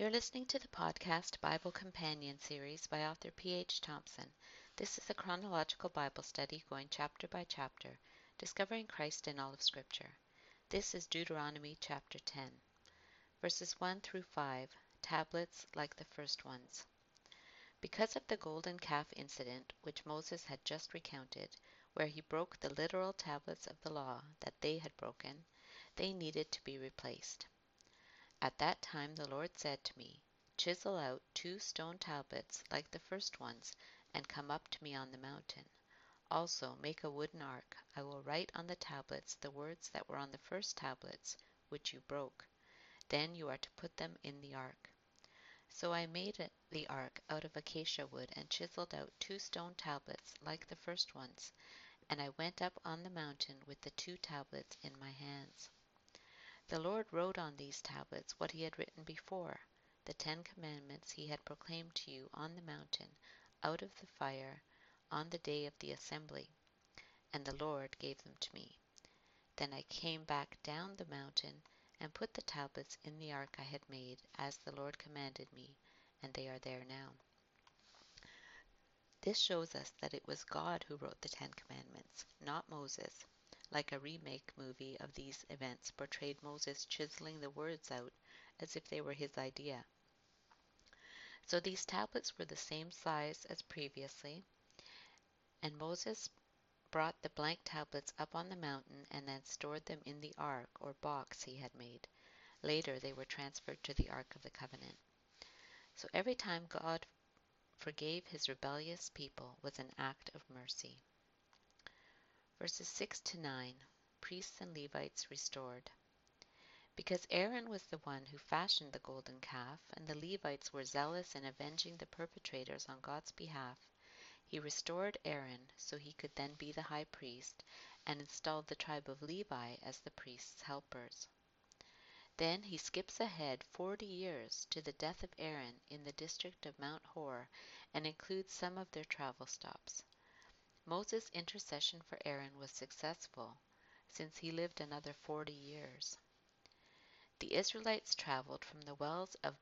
You're listening to the podcast Bible Companion series by author P.H. Thompson. This is a chronological Bible study going chapter by chapter, discovering Christ in all of Scripture. This is Deuteronomy chapter 10, verses 1 through 5, tablets like the first ones. Because of the golden calf incident, which Moses had just recounted, where he broke the literal tablets of the law that they had broken, they needed to be replaced. At that time the Lord said to me, Chisel out two stone tablets like the first ones, and come up to me on the mountain. Also make a wooden ark. I will write on the tablets the words that were on the first tablets, which you broke. Then you are to put them in the ark. So I made the ark out of acacia wood, and chiseled out two stone tablets like the first ones, and I went up on the mountain with the two tablets in my hands. The Lord wrote on these tablets what he had written before, the Ten Commandments he had proclaimed to you on the mountain out of the fire on the day of the assembly, and the Lord gave them to me. Then I came back down the mountain and put the tablets in the ark I had made, as the Lord commanded me, and they are there now. This shows us that it was God who wrote the Ten Commandments, not Moses like a remake movie of these events portrayed Moses chiseling the words out as if they were his idea. So these tablets were the same size as previously, and Moses brought the blank tablets up on the mountain and then stored them in the ark or box he had made. Later they were transferred to the Ark of the Covenant. So every time God forgave his rebellious people was an act of mercy verses 6 to 9 Priests and Levites restored. Because Aaron was the one who fashioned the golden calf, and the Levites were zealous in avenging the perpetrators on God's behalf, he restored Aaron so he could then be the high priest, and installed the tribe of Levi as the priest's helpers. Then he skips ahead forty years to the death of Aaron in the district of Mount Hor and includes some of their travel stops. Moses' intercession for Aaron was successful, since he lived another forty years. The Israelites traveled from the wells of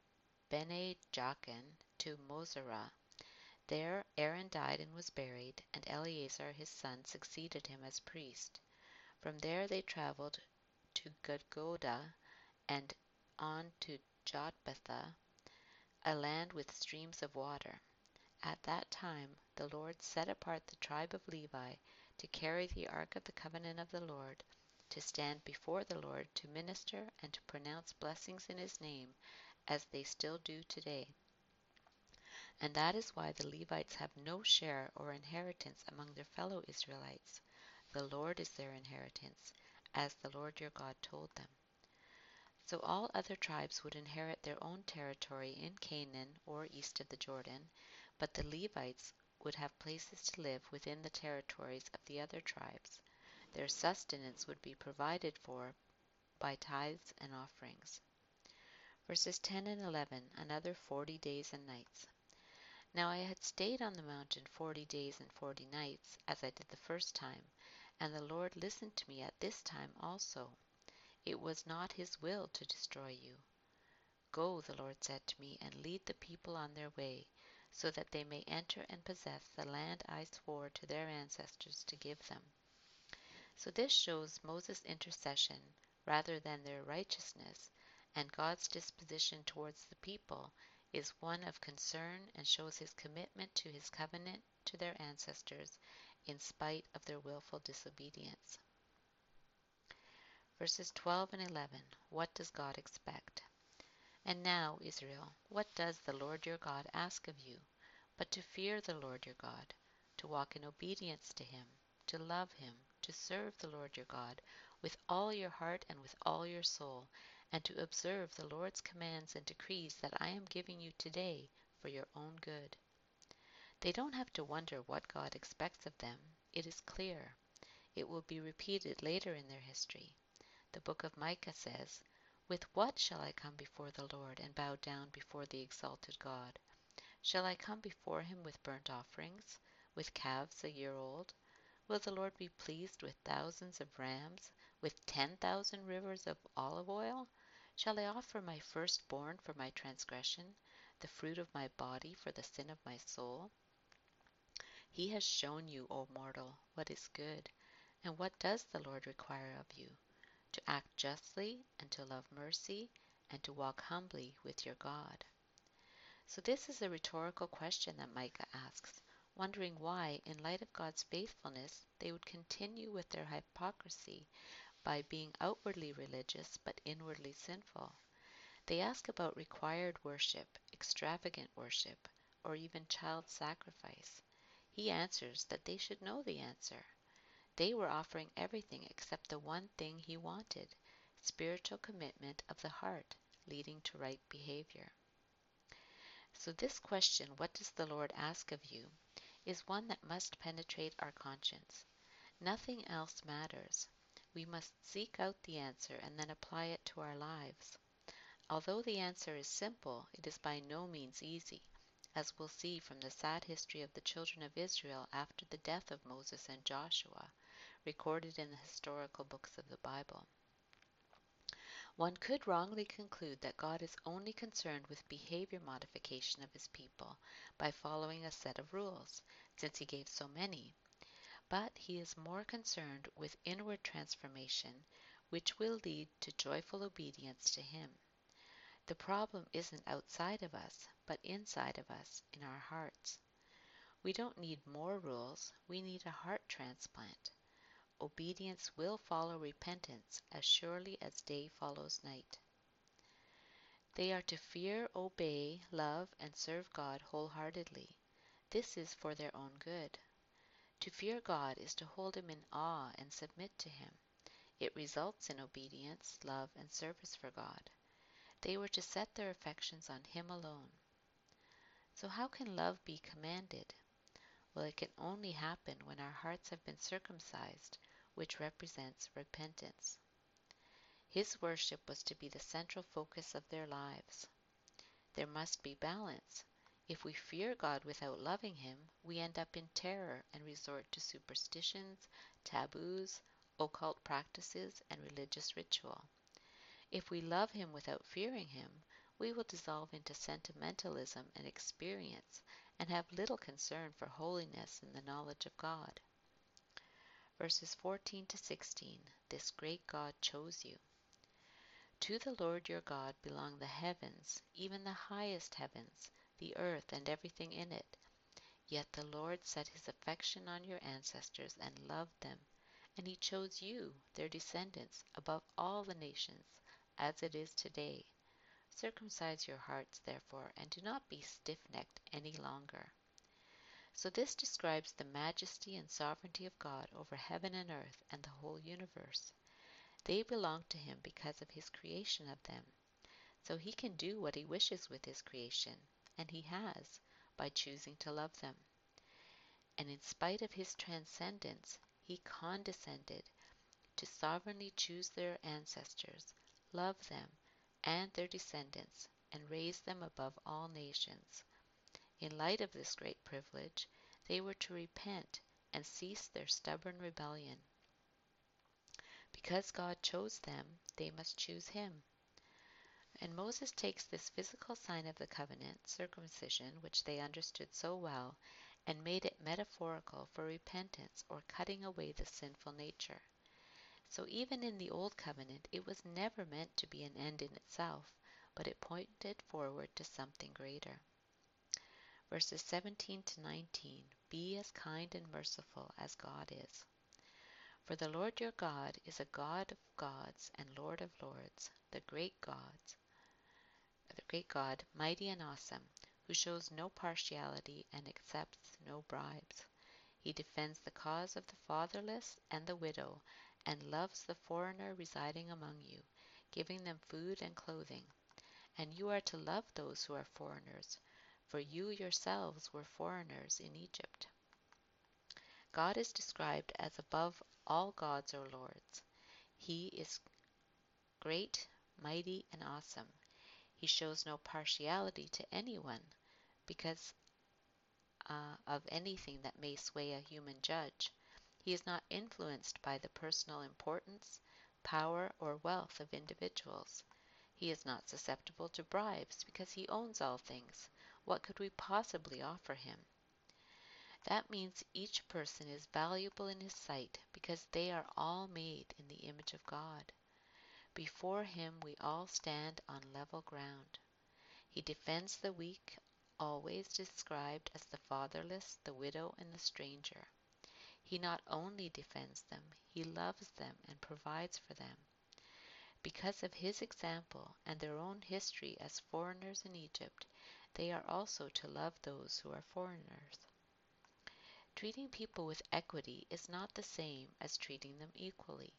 Bene to Moserah. There Aaron died and was buried, and Eleazar his son succeeded him as priest. From there they traveled to Gudgodah and on to Jotbathah, a land with streams of water. At that time the Lord set apart the tribe of Levi to carry the ark of the covenant of the Lord, to stand before the Lord to minister and to pronounce blessings in his name, as they still do today. And that is why the Levites have no share or inheritance among their fellow Israelites. The Lord is their inheritance, as the Lord your God told them. So all other tribes would inherit their own territory in Canaan or east of the Jordan, but the Levites would have places to live within the territories of the other tribes. Their sustenance would be provided for by tithes and offerings. Verses 10 and 11 Another forty days and nights. Now I had stayed on the mountain forty days and forty nights, as I did the first time, and the Lord listened to me at this time also. It was not his will to destroy you. Go, the Lord said to me, and lead the people on their way, so that they may enter and possess the land I swore to their ancestors to give them. So this shows Moses' intercession rather than their righteousness, and God's disposition towards the people is one of concern and shows his commitment to his covenant to their ancestors in spite of their willful disobedience. Verses 12 and 11 What does God expect? And now, Israel, what does the Lord your God ask of you, but to fear the Lord your God, to walk in obedience to him, to love him, to serve the Lord your God with all your heart and with all your soul, and to observe the Lord's commands and decrees that I am giving you today for your own good. They don't have to wonder what God expects of them. It is clear. It will be repeated later in their history. The book of Micah says, with what shall I come before the Lord and bow down before the exalted God? Shall I come before him with burnt offerings, with calves a year old? Will the Lord be pleased with thousands of rams, with ten thousand rivers of olive oil? Shall I offer my firstborn for my transgression, the fruit of my body for the sin of my soul? He has shown you, O mortal, what is good. And what does the Lord require of you? To act justly, and to love mercy, and to walk humbly with your God. So, this is a rhetorical question that Micah asks, wondering why, in light of God's faithfulness, they would continue with their hypocrisy by being outwardly religious but inwardly sinful. They ask about required worship, extravagant worship, or even child sacrifice. He answers that they should know the answer. They were offering everything except the one thing he wanted spiritual commitment of the heart, leading to right behavior. So, this question, What does the Lord ask of you? is one that must penetrate our conscience. Nothing else matters. We must seek out the answer and then apply it to our lives. Although the answer is simple, it is by no means easy, as we'll see from the sad history of the children of Israel after the death of Moses and Joshua, recorded in the historical books of the Bible. One could wrongly conclude that God is only concerned with behavior modification of his people by following a set of rules, since he gave so many. But he is more concerned with inward transformation, which will lead to joyful obedience to him. The problem isn't outside of us, but inside of us, in our hearts. We don't need more rules, we need a heart transplant obedience will follow repentance as surely as day follows night. They are to fear, obey, love, and serve God wholeheartedly. This is for their own good. To fear God is to hold Him in awe and submit to Him. It results in obedience, love, and service for God. They were to set their affections on Him alone. So, how can love be commanded? Well, it can only happen when our hearts have been circumcised which represents repentance. His worship was to be the central focus of their lives. There must be balance. If we fear God without loving Him, we end up in terror and resort to superstitions, taboos, occult practices, and religious ritual. If we love Him without fearing Him, we will dissolve into sentimentalism and experience and have little concern for holiness and the knowledge of God verses 14 to 16, this great God chose you. To the Lord your God belong the heavens, even the highest heavens, the earth and everything in it. Yet the Lord set his affection on your ancestors and loved them, and he chose you, their descendants, above all the nations, as it is today. Circumcise your hearts, therefore, and do not be stiff necked any longer. So this describes the majesty and sovereignty of God over heaven and earth and the whole universe. They belong to him because of his creation of them. So he can do what he wishes with his creation, and he has, by choosing to love them. And in spite of his transcendence, he condescended to sovereignly choose their ancestors, love them and their descendants, and raise them above all nations. In light of this great privilege, they were to repent and cease their stubborn rebellion. Because God chose them, they must choose Him. And Moses takes this physical sign of the covenant, circumcision, which they understood so well, and made it metaphorical for repentance or cutting away the sinful nature. So even in the Old Covenant, it was never meant to be an end in itself, but it pointed forward to something greater verses 17 to 19 Be as kind and merciful as God is. For the Lord your God is a God of gods and Lord of lords, the great God, the great God, mighty and awesome, who shows no partiality and accepts no bribes. He defends the cause of the fatherless and the widow, and loves the foreigner residing among you, giving them food and clothing. And you are to love those who are foreigners, for you yourselves were foreigners in Egypt. God is described as above all gods or lords. He is great, mighty, and awesome. He shows no partiality to anyone because uh, of anything that may sway a human judge. He is not influenced by the personal importance, power, or wealth of individuals. He is not susceptible to bribes because he owns all things. What could we possibly offer him? That means each person is valuable in his sight because they are all made in the image of God. Before him we all stand on level ground. He defends the weak, always described as the fatherless, the widow, and the stranger. He not only defends them, he loves them and provides for them. Because of his example and their own history as foreigners in Egypt, they are also to love those who are foreigners. Treating people with equity is not the same as treating them equally.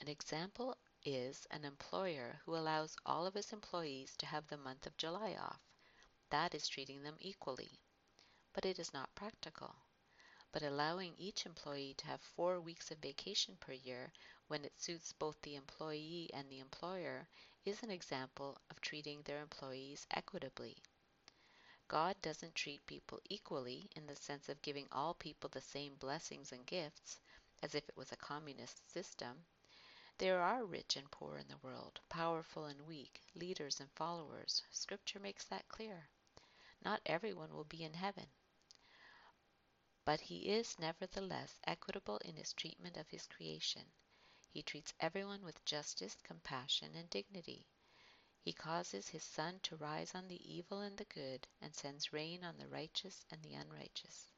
An example is an employer who allows all of his employees to have the month of July off. That is treating them equally. But it is not practical. But allowing each employee to have four weeks of vacation per year when it suits both the employee and the employer is an example of treating their employees equitably. God doesn't treat people equally in the sense of giving all people the same blessings and gifts, as if it was a communist system. There are rich and poor in the world, powerful and weak, leaders and followers. Scripture makes that clear. Not everyone will be in heaven. But he is nevertheless equitable in his treatment of his creation. He treats everyone with justice, compassion, and dignity. He causes his sun to rise on the evil and the good, and sends rain on the righteous and the unrighteous.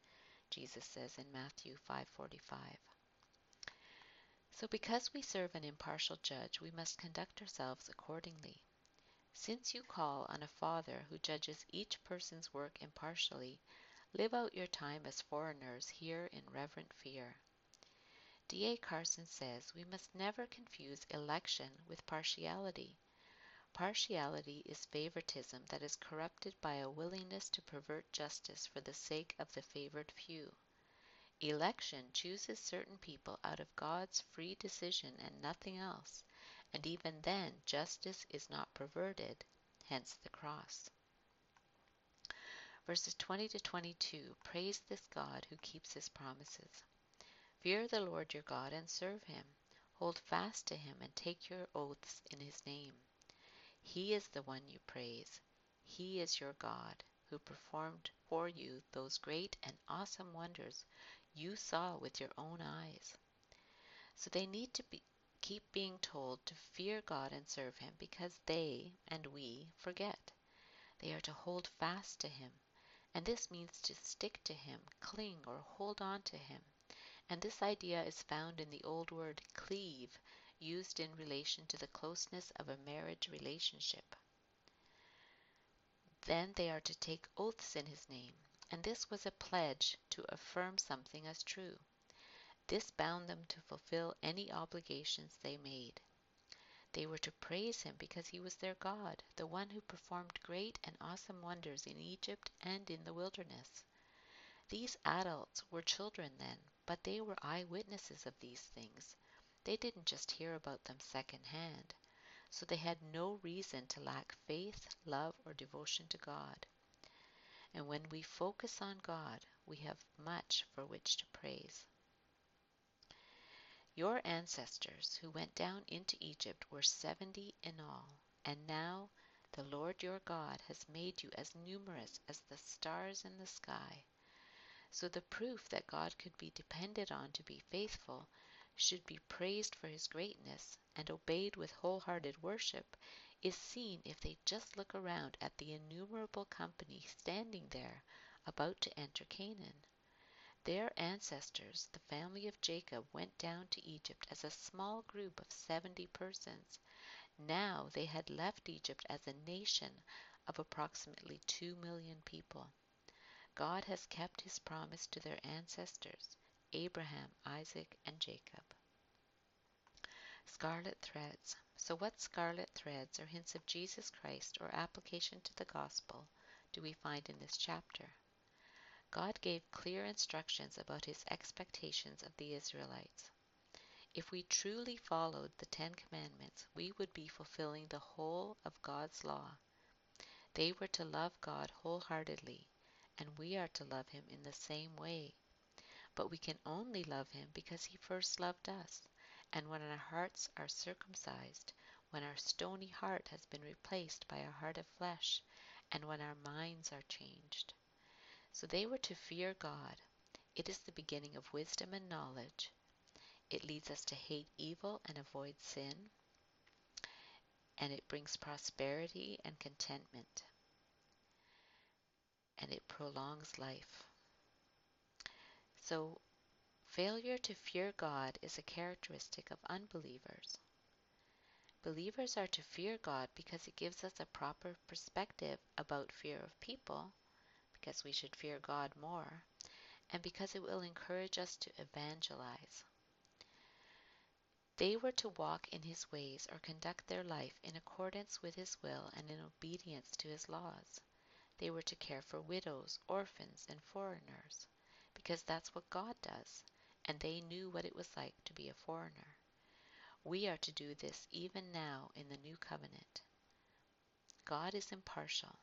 Jesus says in Matthew 5:45. So because we serve an impartial judge, we must conduct ourselves accordingly. Since you call on a Father who judges each person's work impartially, live out your time as foreigners here in reverent fear. D.A. Carson says we must never confuse election with partiality. Partiality is favoritism that is corrupted by a willingness to pervert justice for the sake of the favored few. Election chooses certain people out of God's free decision and nothing else, and even then justice is not perverted, hence the cross. Verses 20 to 22 Praise this God who keeps his promises. Fear the Lord your God and serve him. Hold fast to him and take your oaths in his name. He is the one you praise. He is your God, who performed for you those great and awesome wonders you saw with your own eyes. So they need to be, keep being told to fear God and serve him because they and we forget. They are to hold fast to him, and this means to stick to him, cling, or hold on to him and this idea is found in the old word cleave, used in relation to the closeness of a marriage relationship. Then they are to take oaths in his name, and this was a pledge to affirm something as true. This bound them to fulfill any obligations they made. They were to praise him because he was their God, the one who performed great and awesome wonders in Egypt and in the wilderness. These adults were children then, but they were eyewitnesses of these things. They didn't just hear about them second hand. So they had no reason to lack faith, love, or devotion to God. And when we focus on God, we have much for which to praise. Your ancestors who went down into Egypt were seventy in all, and now the Lord your God has made you as numerous as the stars in the sky. So the proof that God could be depended on to be faithful should be praised for his greatness and obeyed with wholehearted worship is seen if they just look around at the innumerable company standing there about to enter Canaan. Their ancestors, the family of Jacob, went down to Egypt as a small group of seventy persons. Now they had left Egypt as a nation of approximately two million people. God has kept his promise to their ancestors, Abraham, Isaac, and Jacob. Scarlet threads. So, what scarlet threads or hints of Jesus Christ or application to the gospel do we find in this chapter? God gave clear instructions about his expectations of the Israelites. If we truly followed the Ten Commandments, we would be fulfilling the whole of God's law. They were to love God wholeheartedly, and we are to love him in the same way. But we can only love him because he first loved us, and when our hearts are circumcised, when our stony heart has been replaced by a heart of flesh, and when our minds are changed. So they were to fear God. It is the beginning of wisdom and knowledge. It leads us to hate evil and avoid sin. And it brings prosperity and contentment. And it prolongs life. So, failure to fear God is a characteristic of unbelievers. Believers are to fear God because it gives us a proper perspective about fear of people, because we should fear God more, and because it will encourage us to evangelize. They were to walk in His ways or conduct their life in accordance with His will and in obedience to His laws. They were to care for widows, orphans, and foreigners, because that's what God does, and they knew what it was like to be a foreigner. We are to do this even now in the new covenant. God is impartial.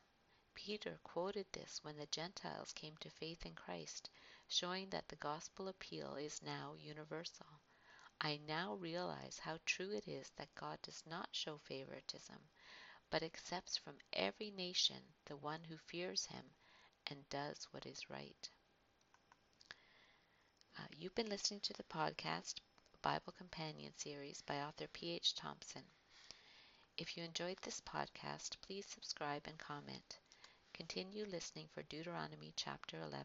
Peter quoted this when the Gentiles came to faith in Christ, showing that the gospel appeal is now universal. I now realize how true it is that God does not show favoritism, but accepts from every nation the one who fears him and does what is right. Uh, you've been listening to the podcast Bible Companion series by author P.H. Thompson. If you enjoyed this podcast, please subscribe and comment. Continue listening for Deuteronomy chapter 11.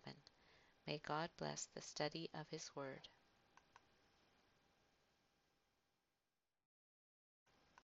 May God bless the study of His Word.